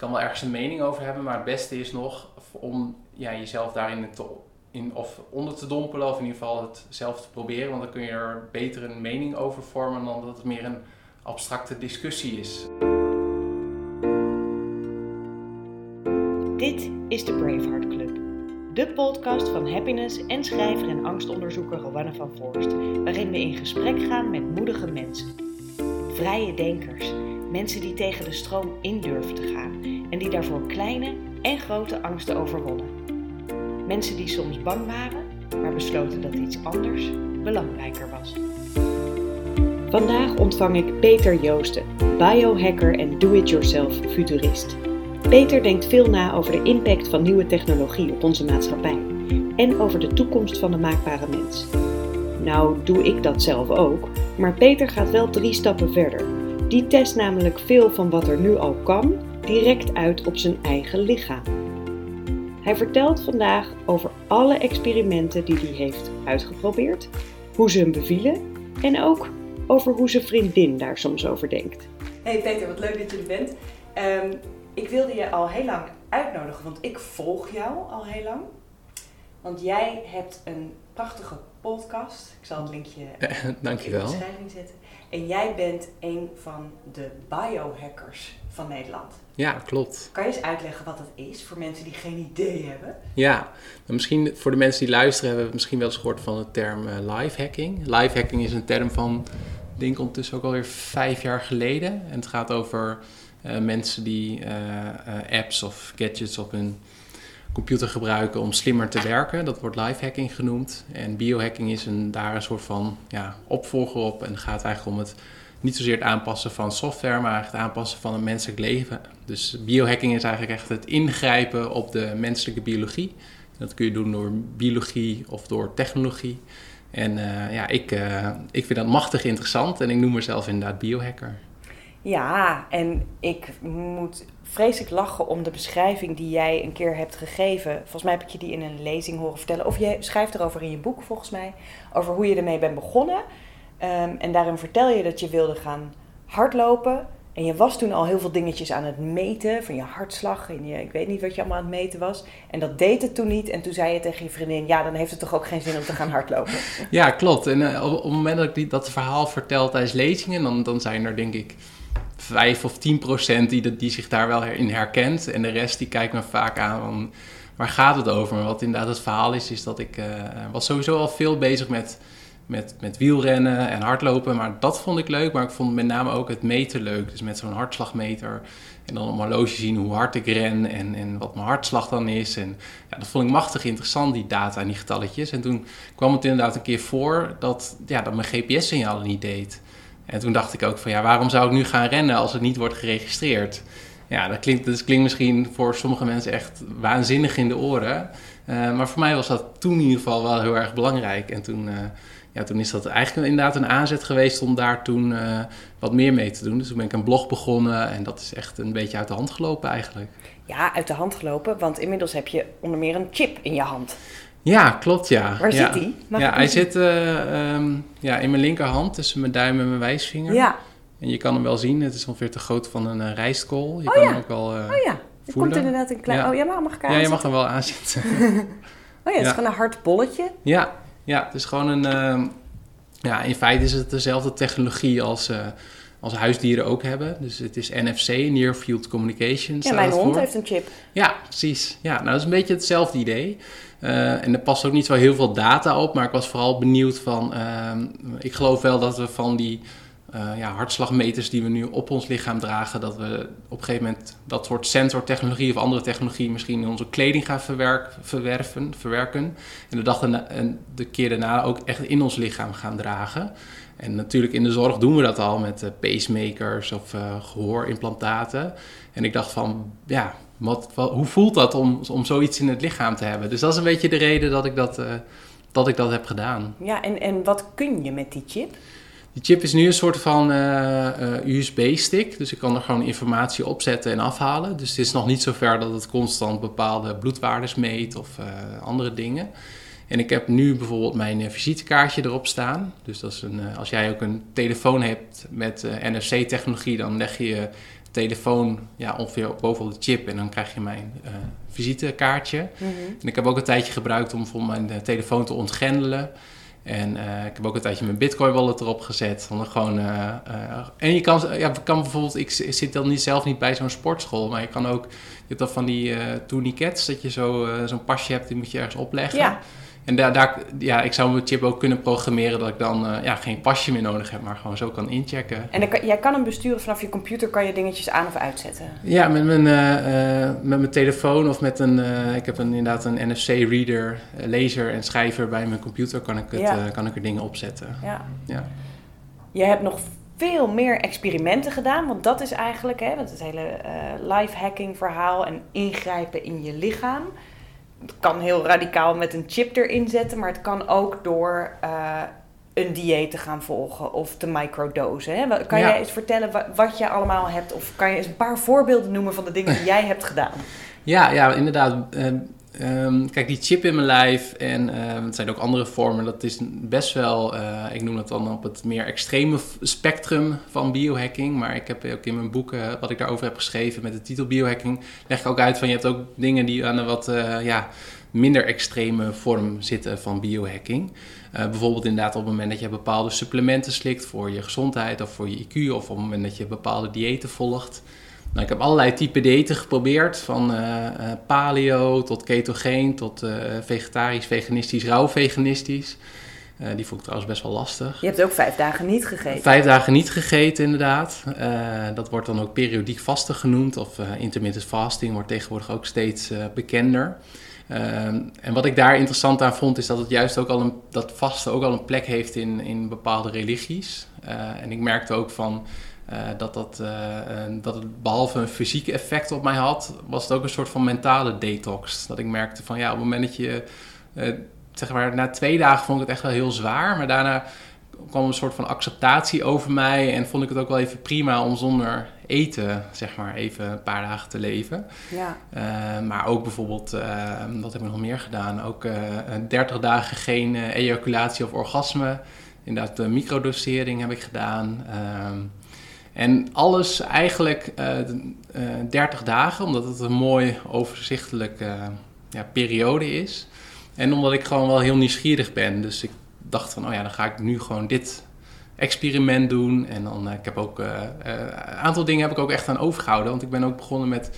kan wel ergens een mening over hebben, maar het beste is nog om ja, jezelf daarin te, in, of onder te dompelen, of in ieder geval het zelf te proberen, want dan kun je er beter een mening over vormen dan dat het meer een abstracte discussie is. Dit is de Braveheart Club, de podcast van happiness en schrijver en angstonderzoeker Rowanne van Voorst, waarin we in gesprek gaan met moedige mensen. Vrije denkers, mensen die tegen de stroom in durven te gaan en die daarvoor kleine en grote angsten overwonnen. Mensen die soms bang waren, maar besloten dat iets anders belangrijker was. Vandaag ontvang ik Peter Joosten, biohacker en do-it-yourself futurist. Peter denkt veel na over de impact van nieuwe technologie op onze maatschappij en over de toekomst van de maakbare mens. Nou, doe ik dat zelf ook, maar Peter gaat wel drie stappen verder. Die test namelijk veel van wat er nu al kan direct uit op zijn eigen lichaam. Hij vertelt vandaag over alle experimenten die hij heeft uitgeprobeerd, hoe ze hem bevielen en ook over hoe zijn vriendin daar soms over denkt. Hey Peter, wat leuk dat je er bent. Ehm, ik wilde je al heel lang uitnodigen, want ik volg jou al heel lang. Want jij hebt een prachtige podcast. Ik zal het linkje Dankjewel. in de beschrijving zetten. En jij bent een van de biohackers van Nederland. Ja, klopt. Kan je eens uitleggen wat dat is voor mensen die geen idee hebben? Ja, nou, misschien voor de mensen die luisteren hebben we misschien wel eens gehoord van de term uh, live hacking. Live hacking is een term van, ik denk ondertussen ook alweer vijf jaar geleden. En het gaat over uh, mensen die uh, apps of gadgets op hun computer gebruiken om slimmer te werken. Dat wordt live hacking genoemd. En biohacking is een, daar een soort van ja, opvolger op. En gaat eigenlijk om het niet zozeer het aanpassen van software, maar het aanpassen van het menselijk leven. Dus biohacking is eigenlijk echt het ingrijpen op de menselijke biologie. Dat kun je doen door biologie of door technologie. En uh, ja, ik, uh, ik vind dat machtig interessant en ik noem mezelf inderdaad biohacker. Ja, en ik moet vreselijk lachen om de beschrijving die jij een keer hebt gegeven. Volgens mij heb ik je die in een lezing horen vertellen. Of je schrijft erover in je boek, volgens mij. Over hoe je ermee bent begonnen. Um, en daarin vertel je dat je wilde gaan hardlopen. En je was toen al heel veel dingetjes aan het meten. Van je hartslag. En je, ik weet niet wat je allemaal aan het meten was. En dat deed het toen niet. En toen zei je tegen je vriendin: Ja, dan heeft het toch ook geen zin om te gaan hardlopen. Ja, klopt. En uh, op, het moment dat ik dat verhaal vertel tijdens lezingen. Dan, dan zijn er denk ik 5 of 10 procent die, die zich daar wel in herkent. En de rest die kijkt me vaak aan van waar gaat het over? Wat inderdaad het verhaal is, is dat ik uh, was sowieso al veel bezig met, met, met wielrennen en hardlopen. Maar dat vond ik leuk, maar ik vond met name ook het meten leuk. Dus met zo'n hartslagmeter en dan op mijn horloge zien hoe hard ik ren en, en wat mijn hartslag dan is. En ja, dat vond ik machtig interessant, die data en die getalletjes. En toen kwam het inderdaad een keer voor dat, ja, dat mijn GPS-signaal niet deed. En toen dacht ik ook van ja, waarom zou ik nu gaan rennen als het niet wordt geregistreerd? Ja, dat klinkt, dat klinkt misschien voor sommige mensen echt waanzinnig in de oren. Uh, maar voor mij was dat toen in ieder geval wel heel erg belangrijk. En toen, uh, ja, toen is dat eigenlijk inderdaad een aanzet geweest om daar toen uh, wat meer mee te doen. Dus toen ben ik een blog begonnen en dat is echt een beetje uit de hand gelopen eigenlijk. Ja, uit de hand gelopen, want inmiddels heb je onder meer een chip in je hand. Ja, klopt ja. Waar ja. zit die? Mag ja, hij zit uh, um, ja, in mijn linkerhand tussen mijn duim en mijn wijsvinger. Ja. En je kan hem wel zien, het is ongeveer te groot van een uh, rijstkool. Je oh, kan ja. hem ook wel uh, Oh ja, er komt inderdaad een klein... Oh ja, maar mag ik Ja, je mag hem wel aanzetten. oh ja, het is gewoon een hard bolletje. Ja, ja het is gewoon een... Uh, ja, in feite is het dezelfde technologie als, als huisdieren ook hebben. Dus het is NFC, Near Field Communication. Ja, mijn hond heeft een chip. Ja, precies. Ja, nou, dat is een beetje hetzelfde idee. Uh, en er past ook niet zo heel veel data op, maar ik was vooral benieuwd van... Uh, ik geloof wel dat we van die uh, ja, hartslagmeters die we nu op ons lichaam dragen... dat we op een gegeven moment dat soort sensortechnologie of andere technologie... misschien in onze kleding gaan verwerk, verwerven, verwerken. En de, dag daarna, en de keer daarna ook echt in ons lichaam gaan dragen. En natuurlijk in de zorg doen we dat al met uh, pacemakers of uh, gehoorimplantaten. En ik dacht van, ja, wat, wat, hoe voelt dat om, om zoiets in het lichaam te hebben? Dus dat is een beetje de reden dat ik dat, uh, dat, ik dat heb gedaan. Ja, en, en wat kun je met die chip? Die chip is nu een soort van uh, uh, USB-stick. Dus ik kan er gewoon informatie opzetten en afhalen. Dus het is nog niet zo ver dat het constant bepaalde bloedwaardes meet of uh, andere dingen. En ik heb nu bijvoorbeeld mijn visitekaartje erop staan. Dus dat is een, als jij ook een telefoon hebt met NFC-technologie, dan leg je telefoon ja, ongeveer bovenop de chip en dan krijg je mijn uh, visitekaartje. Mhm. En ik heb ook een tijdje gebruikt om voor mijn eh, telefoon te ontgrendelen. En eh, ik heb ook een tijdje mijn Bitcoin wallet erop gezet. Om gewoon, eh, eh, en je kan, ja, kan bijvoorbeeld, ik zit dan niet, zelf niet bij zo'n sportschool, maar je kan ook, je hebt dan van die eh tourniquets, dat je zo, eh, zo'n pasje hebt, die moet je ergens opleggen. Ja. En daar, daar, ja, ik zou mijn chip ook kunnen programmeren dat ik dan eh, ja, geen pasje meer nodig heb, maar gewoon zo kan inchecken. En kan, jij kan hem besturen vanaf je computer, kan je dingetjes aan of uitzetten. Ja, met mijn, eh, eh, met mijn telefoon of met een... ik heb een, inderdaad een NFC-reader, lezer en schrijver bij mijn computer... kan ik, het, Ja. kan ik er dingen opzetten. Ja. Ja. Je hebt nog veel meer experimenten gedaan, want dat is eigenlijk hè, dat het hele life hacking verhaal en ingrijpen in je lichaam. Het kan heel radicaal met een chip erin zetten, maar het kan ook door eh, een dieet te gaan volgen of te microdosen. Hè? Kan Ja. jij eens vertellen wa- wat je allemaal hebt, of kan je eens een paar voorbeelden noemen van de dingen die jij hebt gedaan? Ja, ja, inderdaad. Ehm, ehm, kijk, die chip in mijn lijf en ehm, het zijn ook andere vormen. Dat is best wel, eh, ik noem dat dan op het meer extreme spectrum van biohacking. Maar ik heb ook in mijn boeken, wat ik daarover heb geschreven met de titel biohacking, leg ik ook uit van je hebt ook dingen die aan een wat eh, ja, minder extreme vorm zitten van biohacking. Eh, bijvoorbeeld inderdaad op het moment dat je bepaalde supplementen slikt voor je gezondheid of voor je IQ of op het moment dat je bepaalde diëten volgt. Nou, ik heb allerlei type diëten geprobeerd, van eh, paleo tot ketogeen tot eh, vegetarisch, veganistisch, rauw veganistisch. Die vond ik trouwens best wel lastig. Je hebt ook vijf dagen niet gegeten. Vijf dagen niet gegeten, inderdaad. Dat wordt dan ook periodiek vasten genoemd, of intermittent fasting wordt tegenwoordig ook steeds bekender. Ehm, en wat ik daar interessant aan vond, is dat het juist ook al een, dat vasten ook al een plek heeft in, in bepaalde religies. Eh, en ik merkte ook van eh, dat, dat, eh, dat het behalve een fysiek effect op mij had, was het ook een soort van mentale detox. Dat ik merkte van ja, op het moment dat je, zeg maar, na twee dagen vond ik het echt wel heel zwaar, maar daarna kwam een soort van acceptatie over mij en vond ik het ook wel even prima om zonder eten, zeg maar, even een paar dagen te leven. Ja. Eh, maar ook bijvoorbeeld, eh, wat heb ik nog meer gedaan? Ook eh, 30 dagen geen eh, ejaculatie of orgasme. Inderdaad, de microdosering heb ik gedaan. Ehm, en alles eigenlijk eh, d- eh, 30 dagen, omdat het een mooi overzichtelijke ja, periode is. En omdat ik gewoon wel heel nieuwsgierig ben. Dus ik dacht van, oh ja, dan ga ik nu gewoon dit experiment doen. En dan, eh, ik heb ook, eh, eh, een aantal dingen heb ik ook echt aan overgehouden. Want ik ben ook begonnen met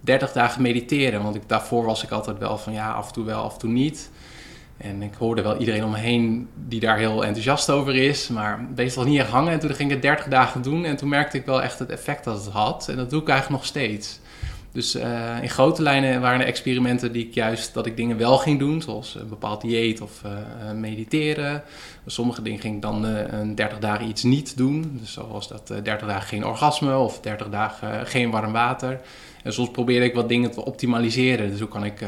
30 dagen mediteren. Want ik, daarvoor was ik altijd wel van, ja, af en toe wel, af en toe niet. En ik hoorde wel iedereen om me heen die daar heel enthousiast over is. Maar meestal niet echt hangen. En toen ging ik het 30 dagen doen. En toen merkte ik wel echt het effect dat het had. En dat doe ik eigenlijk nog steeds. Dus eh, in grote lijnen waren er experimenten die ik juist dat ik dingen wel ging doen, zoals een bepaald dieet of eh, eh, mediteren. Sommige dingen ging ik dan eh, een 30 dagen iets niet doen, dus zoals dat eh 30 dagen geen orgasme of 30 dagen eh, geen warm water. En soms probeerde ik wat dingen te optimaliseren, dus hoe kan ik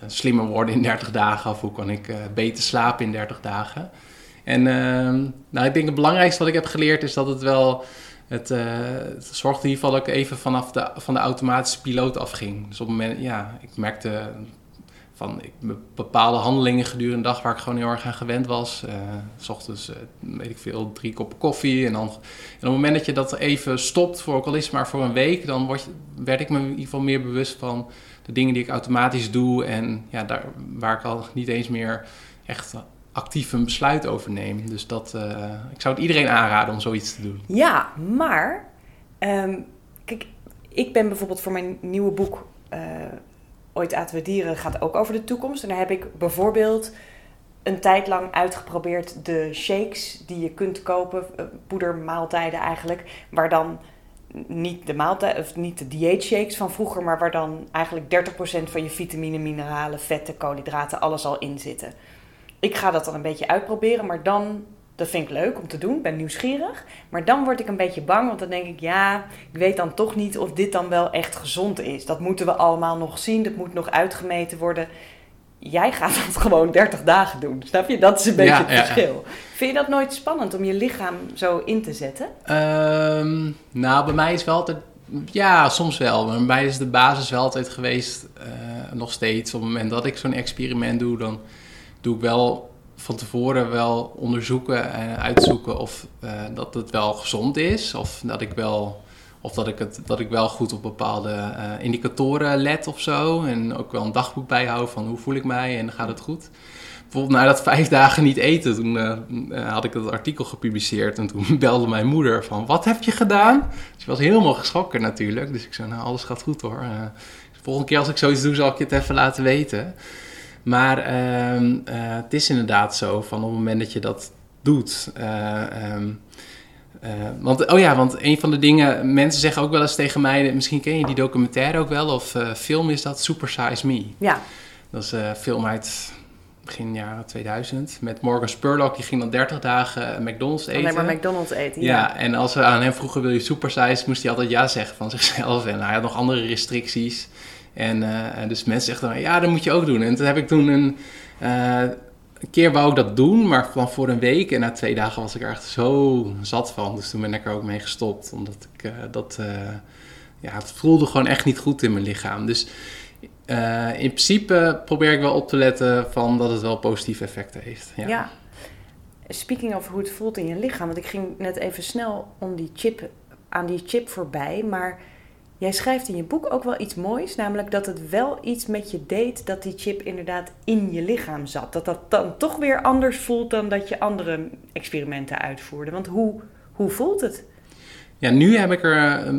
eh, slimmer worden in 30 dagen of hoe kan ik eh, beter slapen in 30 dagen. En ehm, nou, ik denk het belangrijkste wat ik heb geleerd is dat het wel het, eh, het zorgde in ieder geval dat ik even vanaf de, van de automatische piloot afging. Dus op het moment, ja, ik merkte van ik, bepaalde handelingen gedurende de dag waar ik gewoon heel erg aan gewend was. Eh, s ochtends, eh, weet ik veel, drie koppen koffie. En, dan, en op het moment dat je dat even stopt, voor ook al is maar voor een week, dan word je, werd ik me in ieder geval meer bewust van de dingen die ik automatisch doe. En ja, daar, waar ik al niet eens meer echt actief een besluit over neem. Dus dat, eh, ik zou het iedereen aanraden om zoiets te doen. Ja, maar ehm, kijk, ik ben bijvoorbeeld voor mijn nieuwe boek eh, Ooit aten we dieren gaat ook over de toekomst. En daar heb ik bijvoorbeeld een tijd lang uitgeprobeerd de shakes die je kunt kopen, eh, poedermaaltijden eigenlijk, waar dan niet de maaltijd of niet de dieetshakes van vroeger, maar waar dan eigenlijk 30% van je vitamine, mineralen, vetten, koolhydraten, alles al in zitten. Ik ga dat dan een beetje uitproberen, maar dan dat vind ik leuk om te doen, ik ben nieuwsgierig. Maar dan word ik een beetje bang, want dan denk ik, ja, ik weet dan toch niet of dit dan wel echt gezond is. Dat moeten we allemaal nog zien, dat moet nog uitgemeten worden. Jij gaat dat gewoon 30 dagen doen, snap je? Dat is een beetje Ja, het ja. verschil. Vind je dat nooit spannend om je lichaam zo in te zetten? Ehm, nou, bij mij is wel altijd... Ja, soms wel. Maar bij mij is de basis wel altijd geweest, eh, nog steeds. Op het moment dat ik zo'n experiment doe, dan doe ik wel van tevoren wel onderzoeken en uitzoeken of eh, dat het wel gezond is. Of dat ik wel Of dat ik, het, dat ik wel goed op bepaalde eh, indicatoren let of zo. En ook wel een dagboek bijhoud van hoe voel ik mij en gaat het goed. Bijvoorbeeld na dat vijf dagen niet eten, toen uh, had ik dat artikel gepubliceerd. En toen belde mijn moeder van, wat heb je gedaan? Ze was helemaal geschrokken natuurlijk. Dus ik zei, nou alles gaat goed hoor. De volgende keer als ik zoiets doe, zal ik je het even laten weten. Maar ehm, het is inderdaad zo, van op het moment dat je dat doet... Um, uh, want, oh ja, want een van de dingen, mensen zeggen ook wel eens tegen mij, misschien ken je die documentaire ook wel, of uh, film is dat, Super Size Me. Ja. Dat is een uh, film uit begin jaren 2000 met Morgan Spurlock. Die ging dan 30 dagen McDonald's eten. Alleen maar McDonald's eten, ja. ja. en als we aan hem vroegen, wil je super size, moest hij altijd ja zeggen van zichzelf. En hij had nog andere restricties. En dus mensen zeggen dan, ja, dat moet je ook doen. En toen heb ik toen een een keer wou ik dat doen, maar van voor een week. En na twee dagen was ik er echt zo zat van. Dus toen ben ik er ook mee gestopt. Omdat ik uh, dat. Ja, het voelde gewoon echt niet goed in mijn lichaam. Dus in principe probeer ik wel op te letten van dat het wel positieve effecten heeft. Ja. ja. Speaking of hoe het voelt in je lichaam. Want ik ging net even snel om die chip, aan die chip voorbij. Maar Jij schrijft in je boek ook wel iets moois, namelijk dat het wel iets met je deed dat die chip inderdaad in je lichaam zat. Dat dat dan toch weer anders voelt dan dat je andere experimenten uitvoerde. Want hoe, hoe voelt het? Ja, nu heb ik er, eh,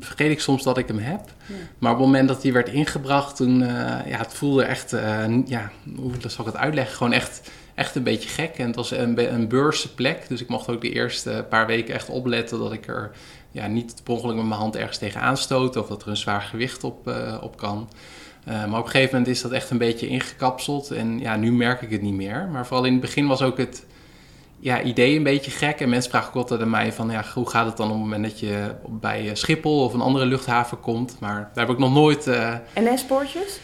vergeet ik soms dat ik hem heb. Ja. Maar op het moment dat die werd ingebracht, toen, uh, ja, het voelde echt, uh, ja, hoe zal ik het uitleggen? Gewoon echt, echt een beetje gek. En het was een, een beursplek, dus ik mocht ook de eerste paar weken echt opletten dat ik er ja, niet per ongeluk met mijn hand ergens tegen aanstoten of dat er een zwaar gewicht op, uh, op kan. Uh, maar op een gegeven moment is dat echt een beetje ingekapseld en ja, nu merk ik het niet meer. Maar vooral in het begin was ook het ja, idee een beetje gek. En mensen vragen ook altijd aan mij van, ja, hoe gaat het dan op het moment dat je bij eh, Schiphol of een andere luchthaven komt? Maar daar heb ik nog nooit... Uh... NS-poortjes?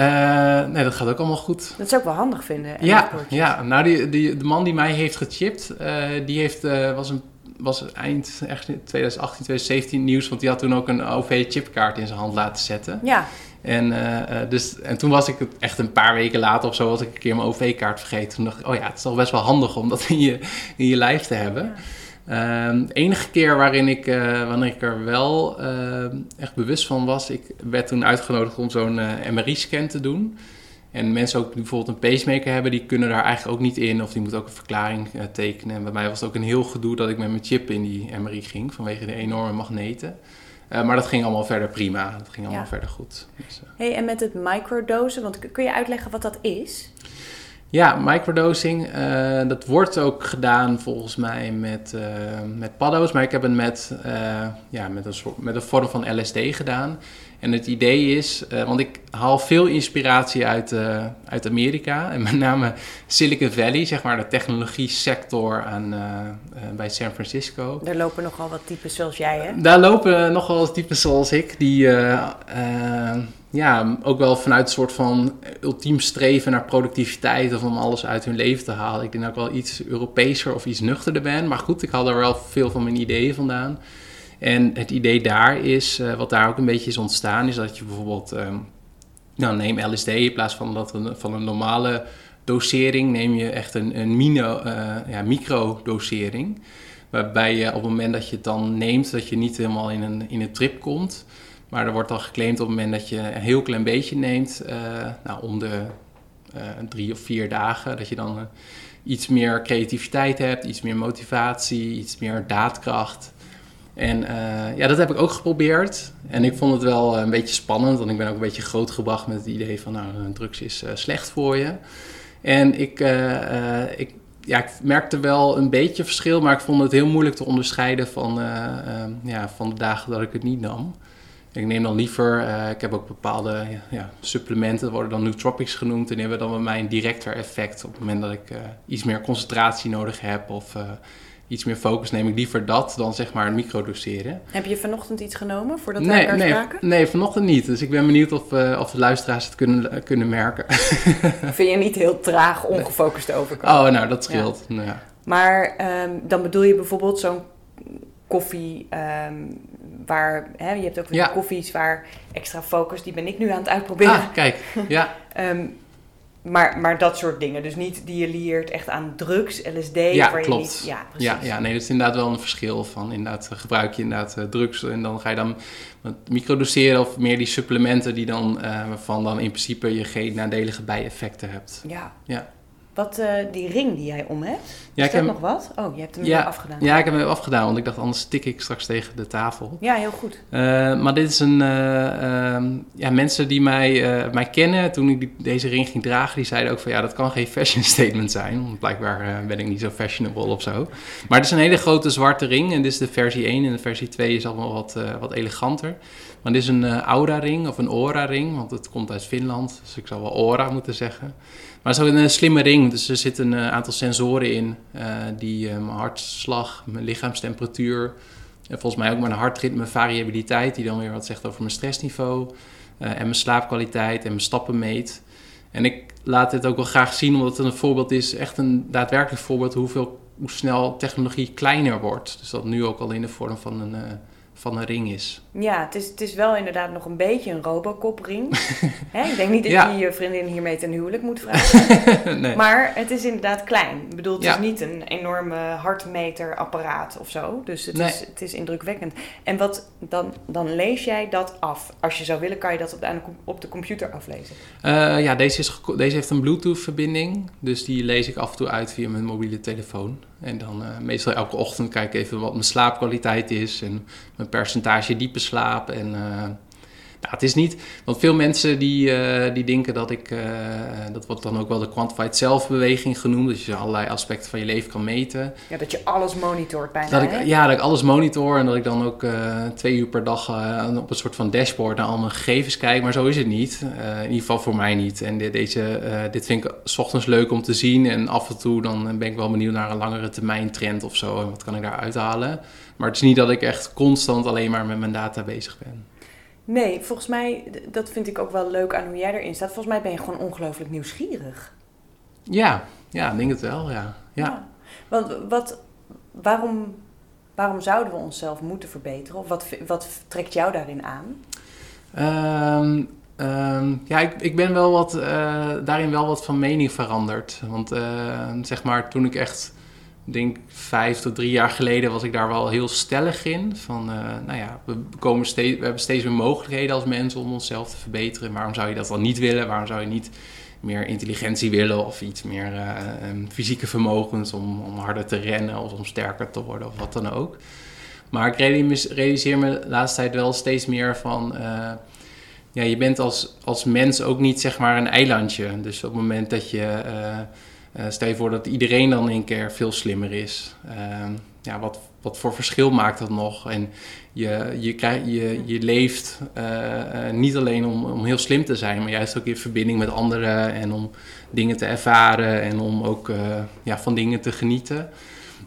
Uh, nee, dat gaat ook allemaal goed. Dat is ook wel handig vinden. Ja, ja, nou die, die, de man die mij heeft gechipt, uh, die heeft, was een was eind echt 2018, 2017 nieuws, want die had toen ook een OV-chipkaart in zijn hand laten zetten. Ja. En, uh, dus, en toen was ik het echt een paar weken later of zo, was ik een keer mijn OV-kaart vergeten. Toen dacht ik, oh ja, het is toch best wel handig om dat in je, in je lijf te hebben. Ja. Um, de enige keer waarin ik, uh, wanneer ik er wel uh, echt bewust van was, ik werd toen uitgenodigd om zo'n MRI-scan te doen. En mensen ook die bijvoorbeeld een pacemaker hebben, die kunnen daar eigenlijk ook niet in. Of die moeten ook een verklaring tekenen. En bij mij was het ook een heel gedoe dat ik met mijn chip in die MRI ging. Vanwege de enorme magneten. Uh, maar dat ging allemaal verder prima. Dat ging allemaal ja. verder goed. Dus, uh. hey, en met het microdosen, want kun je uitleggen wat dat is? Ja, microdosing, uh, dat wordt ook gedaan volgens mij met, met paddo's, maar ik heb het met, ja, met, een soort, met een vorm van LSD gedaan. En het idee is, want ik haal veel inspiratie uit, uit Amerika en met name Silicon Valley, zeg maar de technologie sector aan, bij San Francisco. Daar lopen nogal wat types zoals jij, hè? Daar lopen nogal wat types zoals ik, die ja, ook wel vanuit een soort van ultiem streven naar productiviteit of om alles uit hun leven te halen. Ik denk dat ik wel iets Europeeser of iets nuchterder ben. Maar goed, ik haal er wel veel van mijn ideeën vandaan. En het idee daar is, uh, wat daar ook een beetje is ontstaan, is dat je bijvoorbeeld, um, nou neem LSD in plaats van, dat een, van een normale dosering, neem je echt een, een mino, uh, ja. Waarbij je op het moment dat je het dan neemt, dat je niet helemaal in een, in een trip komt. Maar er wordt dan geclaimd op het moment dat je een heel klein beetje neemt, uh, nou, om de drie of vier dagen, dat je dan iets meer creativiteit hebt, iets meer motivatie, iets meer daadkracht. En ja, dat heb ik ook geprobeerd. En ik vond het wel een beetje spannend, want ik ben ook een beetje grootgebracht met het idee van, nou, drugs is slecht voor je. En ik, ik ja, ik merkte wel een beetje verschil, maar ik vond het heel moeilijk te onderscheiden van, ja, van de dagen dat ik het niet nam. Ik neem dan liever, ik heb ook bepaalde ja, supplementen, worden dan nootropics genoemd. En die hebben dan bij mij een directer effect. Op het moment dat ik iets meer concentratie nodig heb of iets meer focus, neem ik liever dat dan zeg maar een microdoseren. Heb je vanochtend iets genomen voordat nee, wij nee, spraken? Nee, vanochtend niet. Dus ik ben benieuwd of, of de luisteraars het kunnen, kunnen merken. Vind je niet heel traag, ongefocust overkomen? Oh, nou, dat scheelt. Ja. Nou, ja. Maar um, dan bedoel je bijvoorbeeld zo'n koffie... Um, waar hè, je hebt ook ja. koffies waar extra focus, die ben ik nu aan het uitproberen. Ah, kijk, ja. um, Maar, maar dat soort dingen. Dus niet die je leert echt aan drugs, LSD. Ja, waar klopt. Je niet, ja, precies. Ja, ja, nee, dat is inderdaad wel een verschil van inderdaad eh, gebruik je inderdaad eh, drugs en dan ga je dan microdoseren of meer die supplementen die dan, eh, waarvan dan in principe je geen nadelige bijeffecten hebt. Ja. Ja. Wat, eh, die ring die jij om hebt, Ja, is ik dat heb, nog wat? Oh, je hebt hem Ja. weer afgedaan. ja, ik heb hem afgedaan, want ik dacht anders tik ik straks tegen de tafel. Ja, heel goed. Eh, maar dit is een. eh, ehm, ja, mensen die mij, mij kennen toen ik die- deze ring ging dragen, die zeiden ook van ja, dat kan geen fashion statement zijn. Want blijkbaar ben ik niet zo fashionable of zo. Maar het is een hele grote zwarte ring en dit is de versie 1 en de versie 2 is allemaal wat, wat eleganter. Maar dit is een Aura-ring of een Aura-ring, want het komt uit Finland, dus ik zou wel Aura moeten zeggen. Maar het is ook een eh, slimme ring, dus er zitten een aantal sensoren in eh, die eh, mijn hartslag, mijn lichaamstemperatuur, en volgens mij ook mijn hartritme variabiliteit, die dan weer wat zegt over mijn stressniveau. eh, en mijn slaapkwaliteit en mijn stappen meet. En ik laat dit ook wel graag zien, omdat het een voorbeeld is, echt een daadwerkelijk voorbeeld hoeveel, hoe snel technologie kleiner wordt. Dus dat nu ook al in de vorm van een, eh, van een ring is. Ja, het is, het is wel inderdaad nog een beetje een Robocop-ring. Hè, ik denk niet dat Ja. je je vriendin hiermee ten huwelijk moet vragen. nee. Maar het is inderdaad klein. Ik bedoel, het Ja. is niet een enorme hartmeterapparaat of zo. Dus het, Nee. is, het is indrukwekkend. En wat, dan, dan lees jij dat af. Als je zou willen, kan je dat op de, op de computer aflezen. Eh, ja, deze, is deze heeft een Bluetooth-verbinding. Dus die lees ik af en toe uit via mijn mobiele telefoon. En dan eh, meestal elke ochtend kijk ik even wat mijn slaapkwaliteit is. En mijn percentage diepe slaap. En eh, nou, het is niet... Want veel mensen die, eh, die denken dat ik... eh, dat wordt dan ook wel de quantified zelfbeweging genoemd. Dus je allerlei aspecten van je leven kan meten. Ja, dat je alles monitort bijna. Dat hè? ik, ja, dat ik alles monitor en dat ik dan ook eh, twee uur per dag op een soort van dashboard naar al mijn gegevens kijk. Maar zo is het niet. In ieder geval voor mij niet. En dit, deze, dit vind ik 's ochtends leuk om te zien. En af en toe dan ben ik wel benieuwd naar een langere termijn trend of zo. En wat kan ik daar uithalen. Maar het is niet dat ik echt constant alleen maar met mijn data bezig ben. Nee, volgens mij, dat vind ik ook wel leuk aan hoe jij erin staat. Volgens mij ben je gewoon ongelooflijk nieuwsgierig. Ja, ja, ik denk het wel, ja. ja. Want wat, waarom, waarom zouden we onszelf moeten verbeteren? Of wat, wat trekt jou daarin aan? Ehm, ehm, ja, ik, ik ben wel wat, eh, daarin wel wat van mening veranderd. Want eh, zeg maar, toen ik echt, denk vijf tot drie jaar geleden, was ik daar wel heel stellig in. Van, eh, nou ja, we, komen steeds, we hebben steeds meer mogelijkheden als mensen om onszelf te verbeteren. Waarom zou je dat dan niet willen? Waarom zou je niet meer intelligentie willen of iets meer eh, ehm, fysieke vermogens om, om harder te rennen of om sterker te worden of wat dan ook. Maar ik realis- realiseer me de laatste tijd wel steeds meer van... eh, ja, je bent als, als mens ook niet zeg maar een eilandje. Dus op het moment dat je... eh, stel je voor dat iedereen dan in keer veel slimmer is. Ehm, ja, wat, wat voor verschil maakt dat nog? En je, je, je, je leeft eh, eh, niet alleen om, om heel slim te zijn... maar juist ook in verbinding met anderen... en om dingen te ervaren en om ook ja, van dingen te genieten.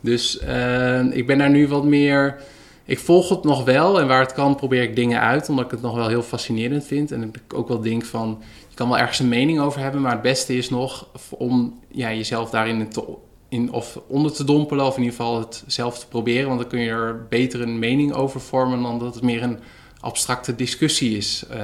Dus ik ben daar nu wat meer... Ik volg het nog wel en waar het kan probeer ik dingen uit, omdat ik het nog wel heel fascinerend vind. En ik ook wel denk van, je kan wel ergens een mening over hebben, maar het beste is nog om ja, jezelf daarin te, in, of onder te dompelen, of in ieder geval het zelf te proberen. Want dan kun je er beter een mening over vormen dan dat het meer een abstracte discussie is. Uh,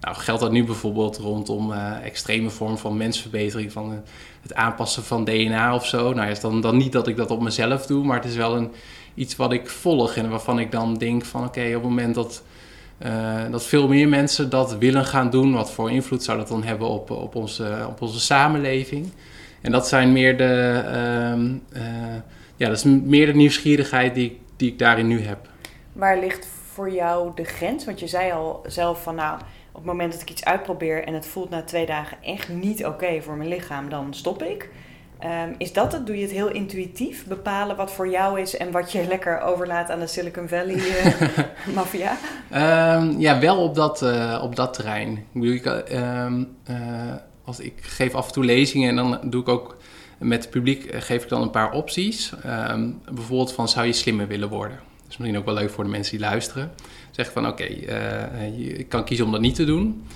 nou, geldt dat nu bijvoorbeeld rondom uh, extreme vormen van mensverbetering, van uh, het aanpassen van DNA of zo. Nou, is dan, dan niet dat ik dat op mezelf doe, maar het is wel een, iets wat ik volg en waarvan ik dan denk van oké, op het moment dat, uh, dat veel meer mensen dat willen gaan doen, wat voor invloed zou dat dan hebben op, op, onze, op onze samenleving? En dat zijn meer de, uh, ja, dat is meer de nieuwsgierigheid die, die ik daarin nu heb. Waar ligt voor jou de grens? Want je zei al zelf van nou, op het moment dat ik iets uitprobeer en het voelt na twee dagen echt niet oké voor mijn lichaam, dan stop ik. Um, is dat het? Doe je het heel intuïtief? Bepalen wat voor jou is en wat je lekker overlaat aan de Silicon Valley uh, maffia? Um, ja, wel op dat, uh, op dat terrein. Ik bedoel, ik, um, uh, als ik geef af en toe lezingen en dan doe ik ook met het publiek eh, geef ik dan een paar opties. bijvoorbeeld van zou je slimmer willen worden? Dat is misschien ook wel leuk voor de mensen die luisteren. Zeg van oké, okay, je kan kiezen om dat niet te doen.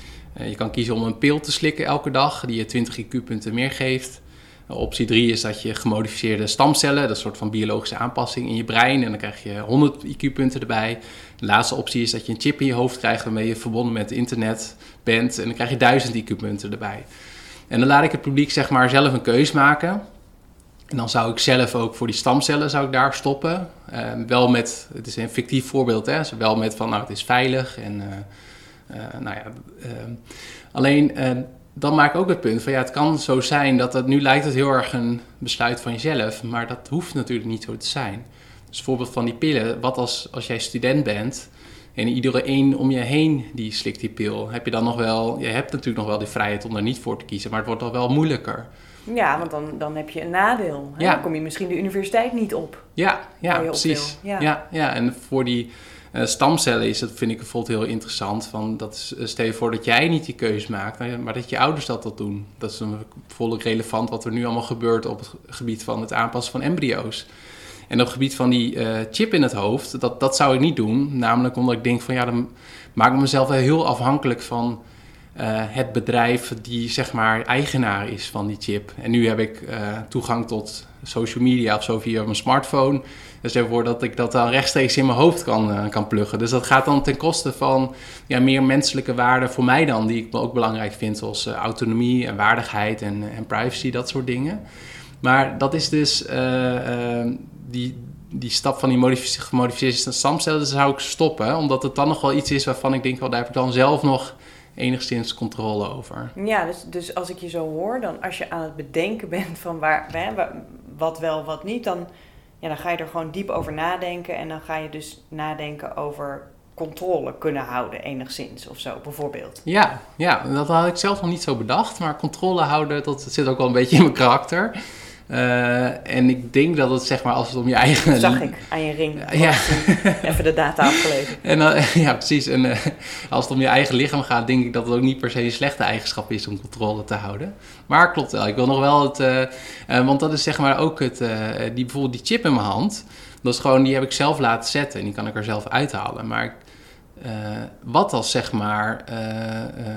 je kan kiezen om een pil te slikken elke dag die je 20 IQ-punten meer geeft. Optie 3 is dat je gemodificeerde stamcellen, dat is soort van biologische aanpassing in je brein. En dan krijg je 100 IQ-punten erbij. De laatste optie is dat je een chip in je hoofd krijgt waarmee je verbonden met het internet bent. En dan krijg je 1000 IQ-punten erbij. En dan laat ik het publiek zeg maar zelf een keus maken. En dan zou ik zelf ook voor die stamcellen zou ik daar stoppen. Ehm, wel met, het is een fictief voorbeeld, hè, wel met van nou het is veilig. En, uh, nou ja, ehm, alleen ehm, dan maak ik ook het punt van ja, het kan zo zijn dat het nu lijkt het heel erg een besluit van jezelf, maar dat hoeft natuurlijk niet zo te zijn. Dus voorbeeld van die pillen, wat als, als jij student bent en iedereen om je heen die slikt die pil, heb je dan nog wel, je hebt natuurlijk nog wel die vrijheid om er niet voor te kiezen, maar het wordt al wel moeilijker. Ja, want dan, dan heb je een nadeel. Hè? Dan kom je misschien de universiteit niet op. Ja, ja precies. Ja. ja. Ja, en voor die stamcellen is dat, vind ik bijvoorbeeld heel interessant. Van dat is, eh, stel je voor dat jij niet die keuze maakt, maar dat je ouders dat, dat doen. Dat is bijvoorbeeld relevant wat er nu allemaal gebeurt op het gebied van het aanpassen van embryo's. En op het gebied van die uh, chip in het hoofd, dat, dat zou ik niet doen. Namelijk omdat ik denk van ja, dan maak ik mezelf wel heel afhankelijk van het bedrijf die zeg maar eigenaar is van die chip. En nu heb ik toegang tot social media of zo via mijn smartphone. Dus ervoor dat ik dat dan rechtstreeks in mijn hoofd kan, uh, kan pluggen. Dus dat gaat dan ten koste van ja, meer menselijke waarden voor mij dan, die ik ook belangrijk vind, zoals autonomie en waardigheid en, en privacy, dat soort dingen. Maar dat is dus die, die stap van die gemodificeerde stamcellen, dat zou ik stoppen. Omdat het dan nog wel iets is waarvan ik denk, wel, daar heb ik dan zelf nog enigszins controle over. Ja, dus, dus als ik je zo hoor, dan als je aan het bedenken bent van waar, wat wel, wat niet, dan, ja, dan ga je er gewoon diep over nadenken. En dan ga je dus nadenken over controle kunnen houden, enigszins of zo, bijvoorbeeld. Ja, ja, dat had ik zelf nog niet zo bedacht. Maar controle houden, dat zit ook wel een beetje in mijn karakter. Uh, en ik denk dat het zeg maar als het om je eigen... Dat zag ik aan je ring. ja. Even de data afgelezen. En, uh, ja, precies. En uh, als het om je eigen lichaam gaat, denk ik dat het ook niet per se een slechte eigenschap is om controle te houden. Maar klopt wel. Ik wil nog wel het... want dat is zeg maar ook het... die, bijvoorbeeld die chip in mijn hand. Dat is gewoon, die heb ik zelf laten zetten. En die kan ik er zelf uithalen. Maar wat als zeg maar...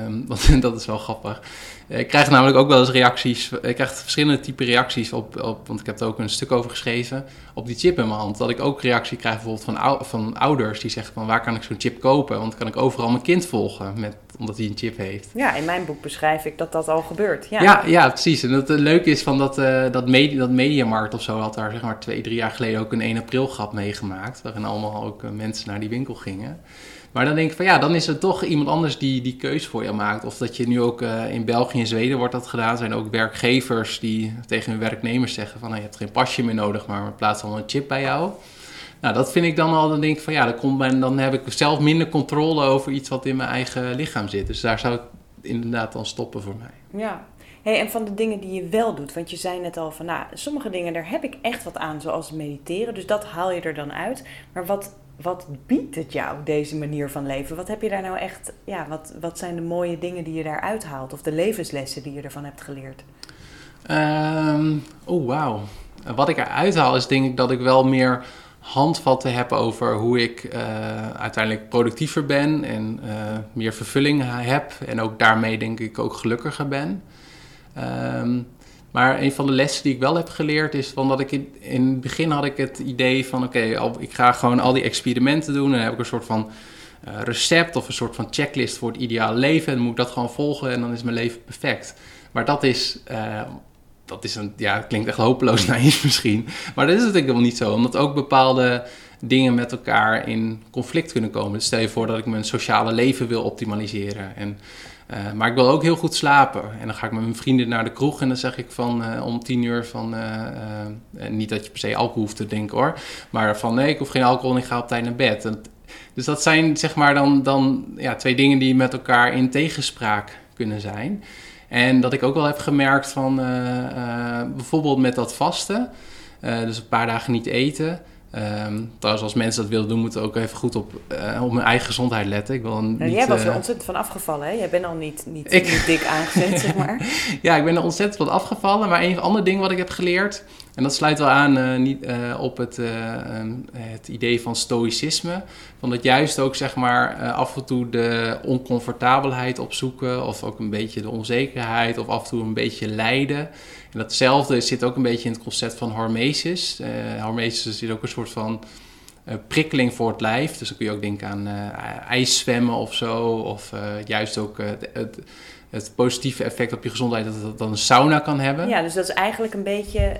Um, want dat is wel grappig ik krijg namelijk ook wel eens reacties. Ik krijg verschillende type reacties op, op, want ik heb er ook een stuk over geschreven, op die chip in mijn hand. Dat ik ook reactie krijg bijvoorbeeld van, van ouders die zeggen van waar kan ik zo'n chip kopen? Want kan ik overal mijn kind volgen met, omdat hij een chip heeft. Ja, in mijn boek beschrijf ik dat dat al gebeurt. Ja, ja, ja precies. En het leuke is van dat, uh, dat, media, dat Mediamarkt of zo had daar zeg maar twee, drie jaar geleden ook een 1 april grap meegemaakt. Waarin allemaal ook mensen naar die winkel gingen. Maar dan denk ik van ja, dan is er toch iemand anders die die keus voor je maakt. Of dat je nu ook uh, in België en Zweden wordt dat gedaan. zijn ook werkgevers die tegen hun werknemers zeggen van nou, je hebt geen pasje meer nodig, maar we plaatsen al een chip bij jou. Nou, dat vind ik dan al, dan denk ik van ja, dan, komt dan heb ik zelf minder controle over iets wat in mijn eigen lichaam zit. Dus daar zou het inderdaad dan stoppen voor mij. Ja, Hey, en van de dingen die je wel doet, want je zei net al van, nou, sommige dingen daar heb ik echt wat aan, zoals mediteren, dus dat haal je er dan uit. Maar wat wat biedt het jou, deze manier van leven? Wat heb je daar nou echt, ja, wat, wat zijn de mooie dingen die je daar uithaalt? Of de levenslessen die je ervan hebt geleerd? Um, oh, wauw. Wat ik eruit haal is denk ik dat ik wel meer handvatten heb over hoe ik uh, uiteindelijk productiever ben en uh, meer vervulling heb. En ook daarmee denk ik ook gelukkiger ben. Um, maar een van de lessen die ik wel heb geleerd is van dat ik in, in het begin had ik het idee van oké, ik ga gewoon al die experimenten doen en dan heb ik een soort van uh, recept of een soort van checklist voor het ideale leven en dan moet ik dat gewoon volgen en dan is mijn leven perfect. Maar dat is, uh, dat is een, ja, klinkt echt hopeloos naïef misschien, maar dat is denk ik wel niet zo, omdat ook bepaalde dingen met elkaar in conflict kunnen komen. Dus stel je voor dat ik mijn sociale leven wil optimaliseren en uh, maar ik wil ook heel goed slapen. En dan ga ik met mijn vrienden naar de kroeg en dan zeg ik van uh, om tien uur van... Uh, niet dat je per se alcohol hoeft te drinken hoor. Maar van nee, ik hoef geen alcohol en ik ga op tijd naar bed. Dus dat zijn zeg maar dan, dan ja, twee dingen die met elkaar in tegenspraak kunnen zijn. En dat ik ook wel heb gemerkt van bijvoorbeeld met dat vasten... dus een paar dagen niet eten... Um, trouwens, als mensen dat willen doen, moeten ook even goed op, uh, op mijn eigen gezondheid letten. Ik wil niet, jij was er uh, ontzettend van afgevallen, hè? Jij bent al niet, niet, ik... niet dik aangezet, zeg maar. ja, ik ben er ontzettend van afgevallen. Maar een ander ding wat ik heb geleerd, en dat sluit wel aan uh, niet, op het, um, het idee van stoïcisme. Van dat juist ook, zeg maar, af en toe de oncomfortabelheid opzoeken. Of ook een beetje de onzekerheid. Of af en toe een beetje lijden. En datzelfde zit ook een beetje in het concept van hormesis. Uh, hormesis is ook een soort van prikkeling voor het lijf. Dus dan kun je ook denken aan ijszwemmen of zo. Of juist ook het, het positieve effect op je gezondheid dat het dan een sauna kan hebben. Ja, dus dat is eigenlijk een beetje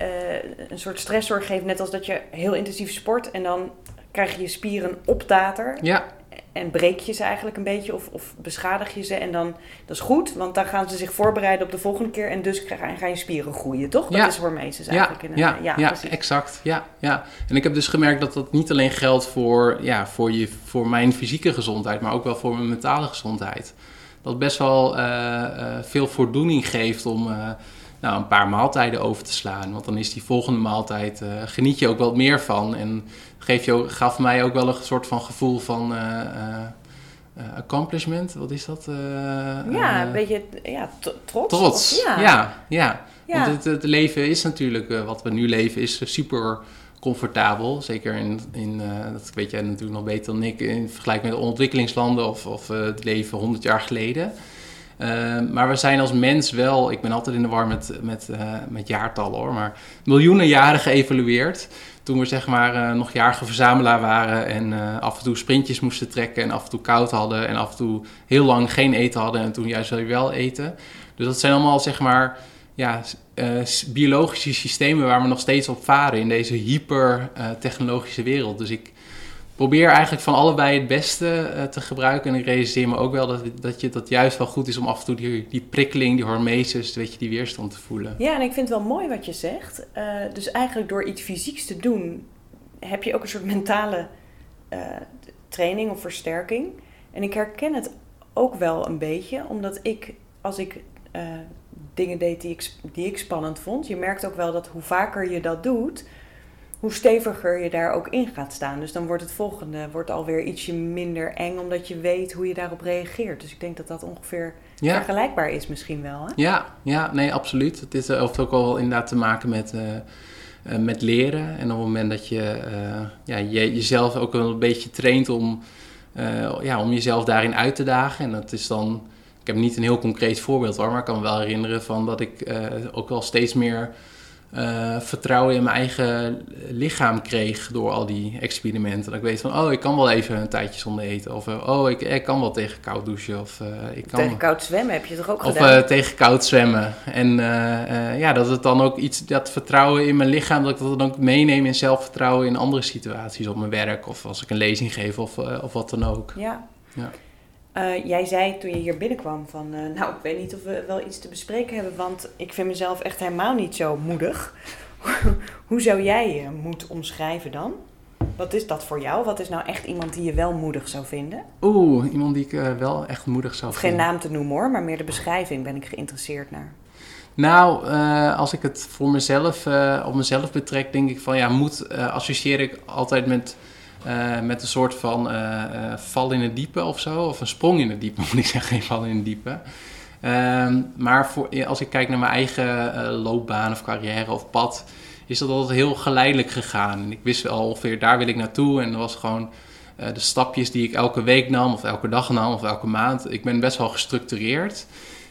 een soort stressor geeft. Net als dat je heel intensief sport en dan krijg je je spieren optater. Ja. En breek je ze eigenlijk een beetje of, of beschadig je ze. En dan, dat is goed, want dan gaan ze zich voorbereiden op de volgende keer. En dus gaan je spieren groeien, toch? Dat is hormesis eigenlijk. Ja, in ja, ja, ja exact. Ja, ja. En ik heb dus gemerkt dat dat niet alleen geldt voor, ja, voor, je, voor mijn fysieke gezondheid, maar ook wel voor mijn mentale gezondheid. Dat best wel uh, uh, veel voldoening geeft om... Uh, nou, een paar maaltijden over te slaan. Want dan is die volgende maaltijd, geniet je ook wel meer van. En geef je, gaf mij ook wel een soort van gevoel van uh, uh, accomplishment. Wat is dat? ja, een beetje ja, trots. Trots, ja. ja. ja, Want het, het, leven is natuurlijk, wat we nu leven, is super comfortabel. Zeker in, in dat weet jij natuurlijk nog beter dan ik, in vergelijking met ontwikkelingslanden of, of het leven 100 jaar geleden. Maar we zijn als mens wel, ik ben altijd in de war met, met, met jaartallen hoor, maar miljoenen jaren geëvolueerd toen we zeg maar uh, nog jarige verzamelaar waren en uh, af en toe sprintjes moesten trekken en af en toe koud hadden en af en toe heel lang geen eten hadden en toen juist wel eten. Dus dat zijn allemaal zeg maar ja, biologische systemen waar we nog steeds op varen in deze hyper technologische wereld. Dus ik probeer eigenlijk van allebei het beste uh, te gebruiken. En ik realiseer me ook wel dat, dat, juist wel goed is om af en toe die, die prikkeling, die hormesis, weet je, die weerstand te voelen. Ja, en ik vind het wel mooi wat je zegt. Uh, dus eigenlijk door iets fysieks te doen, heb je ook een soort mentale uh, training of versterking. En ik herken het ook wel een beetje, omdat ik, als ik dingen deed die ik, die ik spannend vond, je merkt ook wel dat hoe vaker je dat doet hoe steviger je daar ook in gaat staan. Dus dan wordt het volgende wordt alweer ietsje minder eng, omdat je weet hoe je daarop reageert. Dus ik denk dat dat ongeveer vergelijkbaar is misschien wel. Hè? Ja, ja, nee, absoluut. Het is, heeft ook al inderdaad te maken met, uh, uh, met leren. En op het moment dat je, uh, ja, je jezelf ook een beetje traint om, ja, om jezelf daarin uit te dagen. En dat is dan, ik heb niet een heel concreet voorbeeld hoor, maar ik kan me wel herinneren van dat ik ook wel steeds meer uh, vertrouwen in mijn eigen lichaam kreeg door al die experimenten. Dat ik weet van, oh, ik kan wel even een tijdje zonder eten. Of, uh, oh, ik, ik kan wel tegen koud douchen. Of, uh, ik kan tegen koud zwemmen heb je toch ook of, gedaan? Of tegen koud zwemmen. En ja, dat het dan ook iets, dat vertrouwen in mijn lichaam, dat ik dat dan ook meeneem in zelfvertrouwen in andere situaties. Op mijn werk of als ik een lezing geef of, of wat dan ook. Ja. ja. Uh, jij zei toen je hier binnenkwam van, uh, nou, ik weet niet of we wel iets te bespreken hebben, want ik vind mezelf echt helemaal niet zo moedig. Hoe zou jij je moed omschrijven dan? Wat is dat voor jou? Wat is nou echt iemand die je wel moedig zou vinden? Oeh, iemand die ik uh, wel echt moedig zou vinden. Geen naam te noemen hoor, maar meer de beschrijving ben ik geïnteresseerd naar. Nou, als ik het voor mezelf, op mezelf betrek, denk ik van ja, moed associeer ik altijd met uh, met een soort van uh, val in het diepe of zo. Of een sprong in het diepe, moet ik zeggen. Geen val in het diepe. Uh, maar voor, als ik kijk naar mijn eigen loopbaan of carrière of pad... is dat altijd heel geleidelijk gegaan. En ik wist wel ongeveer, daar wil ik naartoe. En dat was gewoon de stapjes die ik elke week nam... of elke dag nam of elke maand. Ik ben best wel gestructureerd...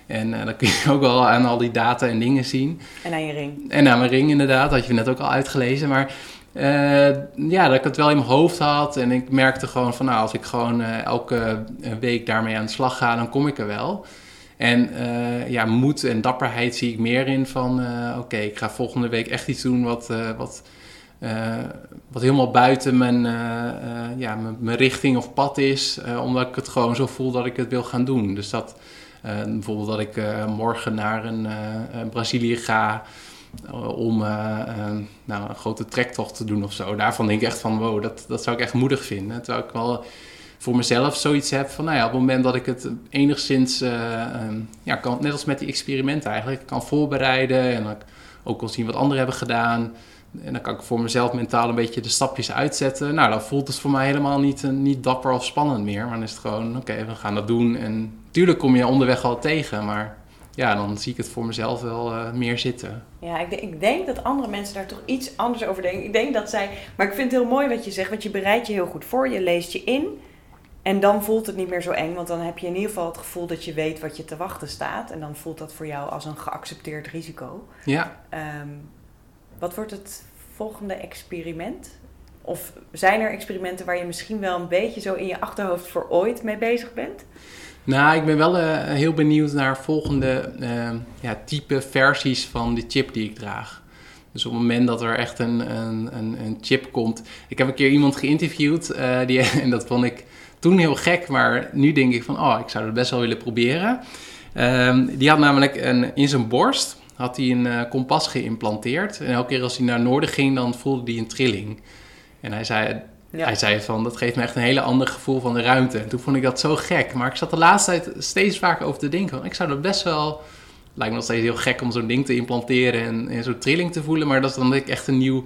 En uh, dat kun je ook wel aan al die data en dingen zien. En aan je ring. En aan mijn ring inderdaad, had je net ook al uitgelezen. Maar uh, ja, dat ik het wel in mijn hoofd had. En ik merkte gewoon van, nou, als ik gewoon uh, elke week daarmee aan de slag ga, dan kom ik er wel. En uh, ja, moed en dapperheid zie ik meer in van, oké, ik ga volgende week echt iets doen wat, wat, wat helemaal buiten mijn, ja, mijn, mijn, richting of pad is. omdat ik het gewoon zo voel dat ik het wil gaan doen. Dus dat, bijvoorbeeld dat ik morgen naar een, Brazilië ga... Eh, om uh, nou, een grote trektocht te doen of zo. Daarvan denk ik echt van, wow, dat, dat zou ik echt moedig vinden. Terwijl ik wel voor mezelf zoiets heb van, nou ja, op het moment dat ik het enigszins, ehm, ja, kan, net als met die experimenten eigenlijk, kan voorbereiden en ook wel zien wat anderen hebben gedaan. En dan kan ik voor mezelf mentaal een beetje de stapjes uitzetten. Nou, dan voelt het voor mij helemaal niet, niet dapper of spannend meer. Maar dan is het gewoon, oké, we gaan dat doen. En natuurlijk kom je onderweg al tegen, maar ja, dan zie ik het voor mezelf wel uh, meer zitten. Ja, ik, ik, denk dat andere mensen daar toch iets anders over denken. Ik denk dat zij. Maar ik vind het heel mooi wat je zegt, want je bereidt je heel goed voor, je leest je in. En dan voelt het niet meer zo eng, want dan heb je in ieder geval het gevoel dat je weet wat je te wachten staat. En dan voelt dat voor jou als een geaccepteerd risico. Ja. Um, wat wordt het volgende experiment? Of zijn er experimenten waar je misschien wel een beetje zo in je achterhoofd voor ooit mee bezig bent? Nou, ik ben wel uh, heel benieuwd naar volgende uh, ja, type versies van de chip die ik draag. Dus op het moment dat er echt een, een, een, chip komt. Ik heb een keer iemand geïnterviewd uh, die, en dat vond ik toen heel gek, maar nu denk ik van, oh, ik zou het best wel willen proberen. Ehm, die had namelijk een, in zijn borst had hij een kompas geïmplanteerd. En elke keer als hij naar noorden ging, dan voelde hij een trilling. En hij zei, hij zei van, dat geeft me echt een hele ander gevoel van de ruimte. En toen vond ik dat zo gek. Maar ik zat de laatste tijd steeds vaker over te denken. Ik zou dat best wel... Lijkt me nog steeds heel gek om zo'n ding te implanteren en, en zo'n trilling te voelen. Maar dat is dan dat ik echt een nieuw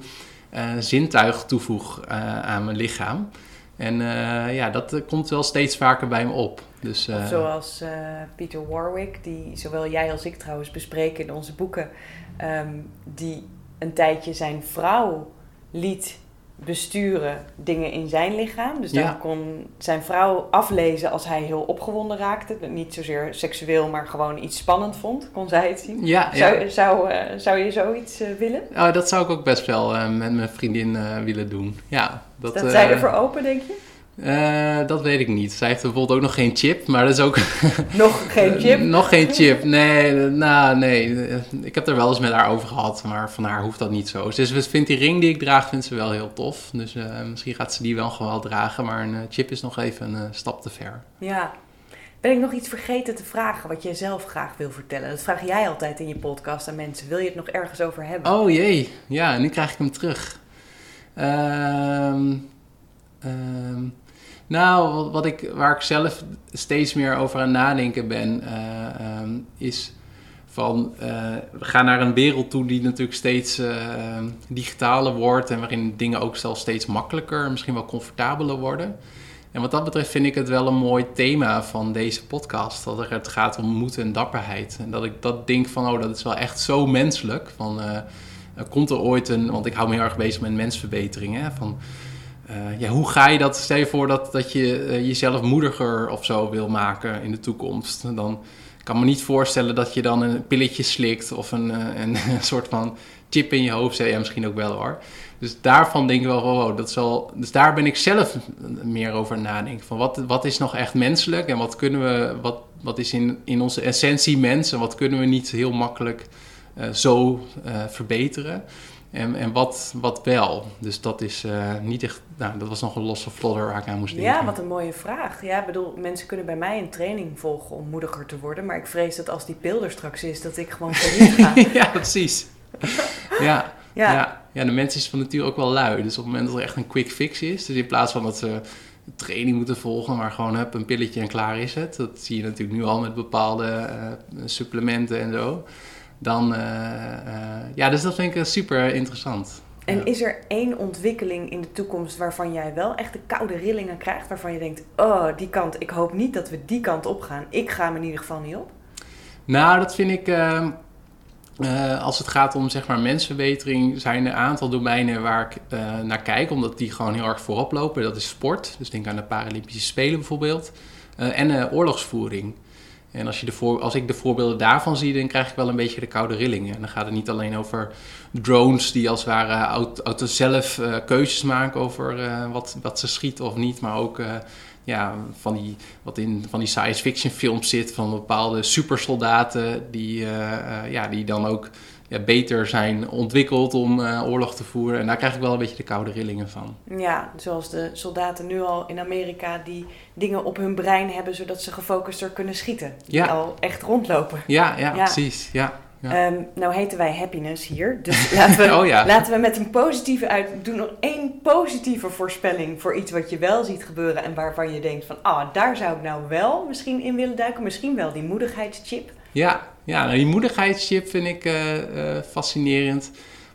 uh, zintuig toevoeg uh, aan mijn lichaam. En uh, ja, dat komt wel steeds vaker bij me op. Dus, zoals Peter Warwick, die zowel jij als ik trouwens bespreken in onze boeken. Um, die een tijdje zijn vrouw liet besturen dingen in zijn lichaam. Dus dan kon zijn vrouw aflezen als hij heel opgewonden raakte. Niet zozeer seksueel, maar gewoon iets spannend vond. Kon zij het zien? Ja, zou, ja. Zou, uh, zou je zoiets uh, willen? Oh, dat zou ik ook best wel uh, met mijn vriendin willen doen. Ja, dat, dat zij ervoor open, denk je? Uh, dat weet ik niet. Zij heeft bijvoorbeeld ook nog geen chip, maar dat is ook... nog geen chip? nog geen chip, nee. Nou, nee. Ik heb er wel eens met haar over gehad, maar van haar hoeft dat niet zo. Dus ze vindt die ring die ik draag, vindt ze wel heel tof. Dus uh, misschien gaat ze die wel gewoon dragen, maar een chip is nog even een stap te ver. Ja. Ben ik nog iets vergeten te vragen wat jij zelf graag wil vertellen? Dat vraag jij altijd in je podcast aan mensen. Wil je het nog ergens over hebben? Oh jee, ja, nu krijg ik hem terug. Ehm... Um, nou, wat ik, waar ik zelf steeds meer over aan nadenken ben, uh, um, is van uh, we gaan naar een wereld toe die natuurlijk steeds uh, digitaler wordt en waarin dingen ook zelfs steeds makkelijker, misschien wel comfortabeler worden. En wat dat betreft vind ik het wel een mooi thema van deze podcast. Dat het gaat om moed en dapperheid. En dat ik dat denk van, oh, dat is wel echt zo menselijk. Van, komt er ooit een, want ik hou me heel erg bezig met mensverbetering. Van, uh, ja, hoe ga je dat, stel je voor dat, dat je uh, jezelf moediger of zo wil maken in de toekomst. Dan kan me niet voorstellen dat je dan een pilletje slikt of een, uh, een, soort van chip in je hoofd. Ja, misschien ook wel hoor. Dus daarvan denk ik wel, wow, dat wel, dus daar ben ik zelf meer over nadenken. Van wat, wat is nog echt menselijk en wat kunnen we, wat, wat is in, in onze essentie mens en wat kunnen we niet heel makkelijk zo verbeteren. En, en wat, wat wel. Dus dat is uh, niet echt. Nou, dat was nog een losse vlodder waar ik aan moest denken. Ja, wat een mooie vraag. Ja, ik bedoel, mensen kunnen bij mij een training volgen om moediger te worden. Maar ik vrees dat als die pil er straks is, dat ik gewoon verliefd ga. ja, precies. ja, ja. ja. Ja, de mens is van nature ook wel lui. Dus op het moment dat er echt een quick fix is. Dus in plaats van dat ze training moeten volgen, maar gewoon heb een pilletje en klaar is het. Dat zie je natuurlijk nu al met bepaalde uh, supplementen en zo dan, uh, uh, ja, dus dat vind ik super interessant. En is er één ontwikkeling in de toekomst waarvan jij wel echt de koude rillingen krijgt, waarvan je denkt, oh, die kant, ik hoop niet dat we die kant op gaan. Ik ga hem in ieder geval niet op. Nou, dat vind ik, uh, als het gaat om zeg maar mensverbetering, zijn er een aantal domeinen waar ik naar kijk, omdat die gewoon heel erg voorop lopen. Dat is sport, dus denk aan de Paralympische Spelen bijvoorbeeld, en oorlogsvoering. En als, je de voor, als ik de voorbeelden daarvan zie, dan krijg ik wel een beetje de koude rillingen. En dan gaat het niet alleen over drones die als het ware auto, zelf uh, keuzes maken over uh, wat, wat ze schieten of niet. Maar ook uh, ja, van die, wat in van die science fiction films zit van bepaalde supersoldaten die, ja, die dan ook ja, beter zijn ontwikkeld om uh, oorlog te voeren. En daar krijg ik wel een beetje de koude rillingen van. Ja, zoals de soldaten nu al in Amerika die dingen op hun brein hebben zodat ze gefocuster kunnen schieten. Die ja. al echt rondlopen. Ja, ja, ja. precies. Ja. Ja. Um, nou heten wij happiness hier, dus laten we, oh ja. laten we met een positieve uit... Doe nog één positieve voorspelling voor iets wat je wel ziet gebeuren... en waarvan je denkt van, ah, daar zou ik nou wel misschien in willen duiken. Misschien wel die moedigheidschip. Ja, ja nou, die moedigheidschip vind ik uh, uh, fascinerend.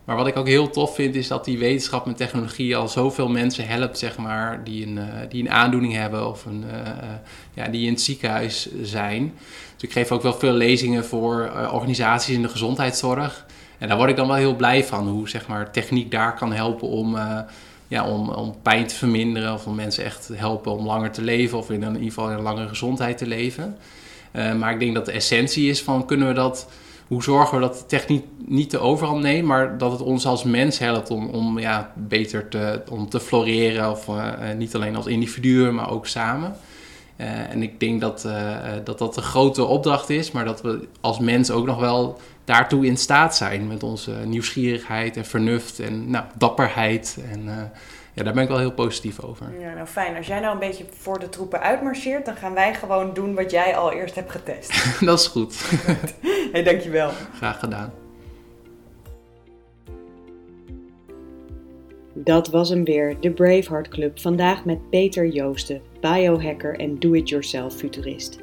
Maar wat ik ook heel tof vind, is dat die wetenschap met technologie al zoveel mensen helpt, zeg maar, die een, uh, die een aandoening hebben of een, ja, die in het ziekenhuis zijn. Dus ik geef ook wel veel lezingen voor organisaties in de gezondheidszorg. En daar word ik dan wel heel blij van, hoe zeg maar, techniek daar kan helpen om, ja, om, om pijn te verminderen of om mensen echt te helpen om langer te leven of in, een, in ieder geval in een langere gezondheid te leven. Uh, maar ik denk dat de essentie is van kunnen we dat hoe zorgen we dat de techniek niet de overhand neemt, maar dat het ons als mens helpt om, om ja, beter te, om te floreren. Of niet alleen als individuen, maar ook samen. en ik denk dat, dat dat een grote opdracht is, maar dat we als mens ook nog wel daartoe in staat zijn met onze nieuwsgierigheid en vernuft en nou, dapperheid. En ja, daar ben ik wel heel positief over. Ja, nou fijn. Als jij nou een beetje voor de troepen uitmarcheert, dan gaan wij gewoon doen wat jij al eerst hebt getest. Dat is goed. Hé, hey, dankjewel. Graag gedaan. Dat was hem weer, de Braveheart Club. Vandaag met Peter Joosten, biohacker en do-it-yourself futurist.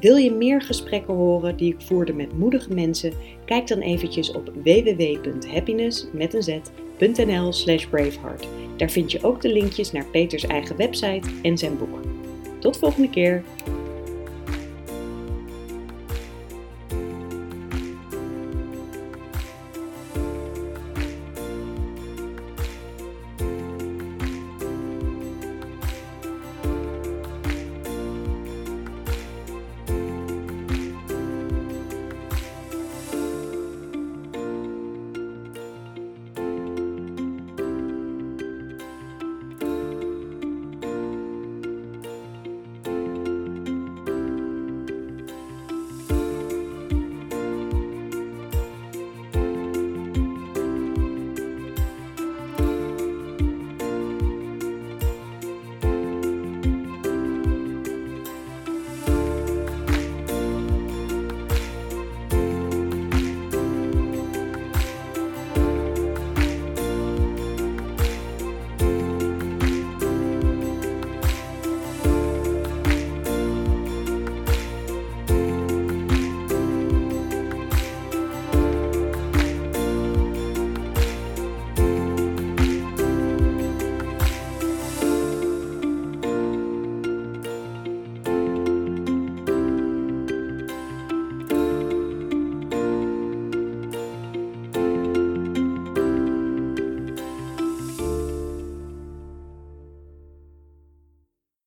Wil je meer gesprekken horen die ik voerde met moedige mensen? Kijk dan eventjes op www.happiness.nl slash braveheart. Daar vind je ook de linkjes naar Peters eigen website en zijn boek. Tot volgende keer!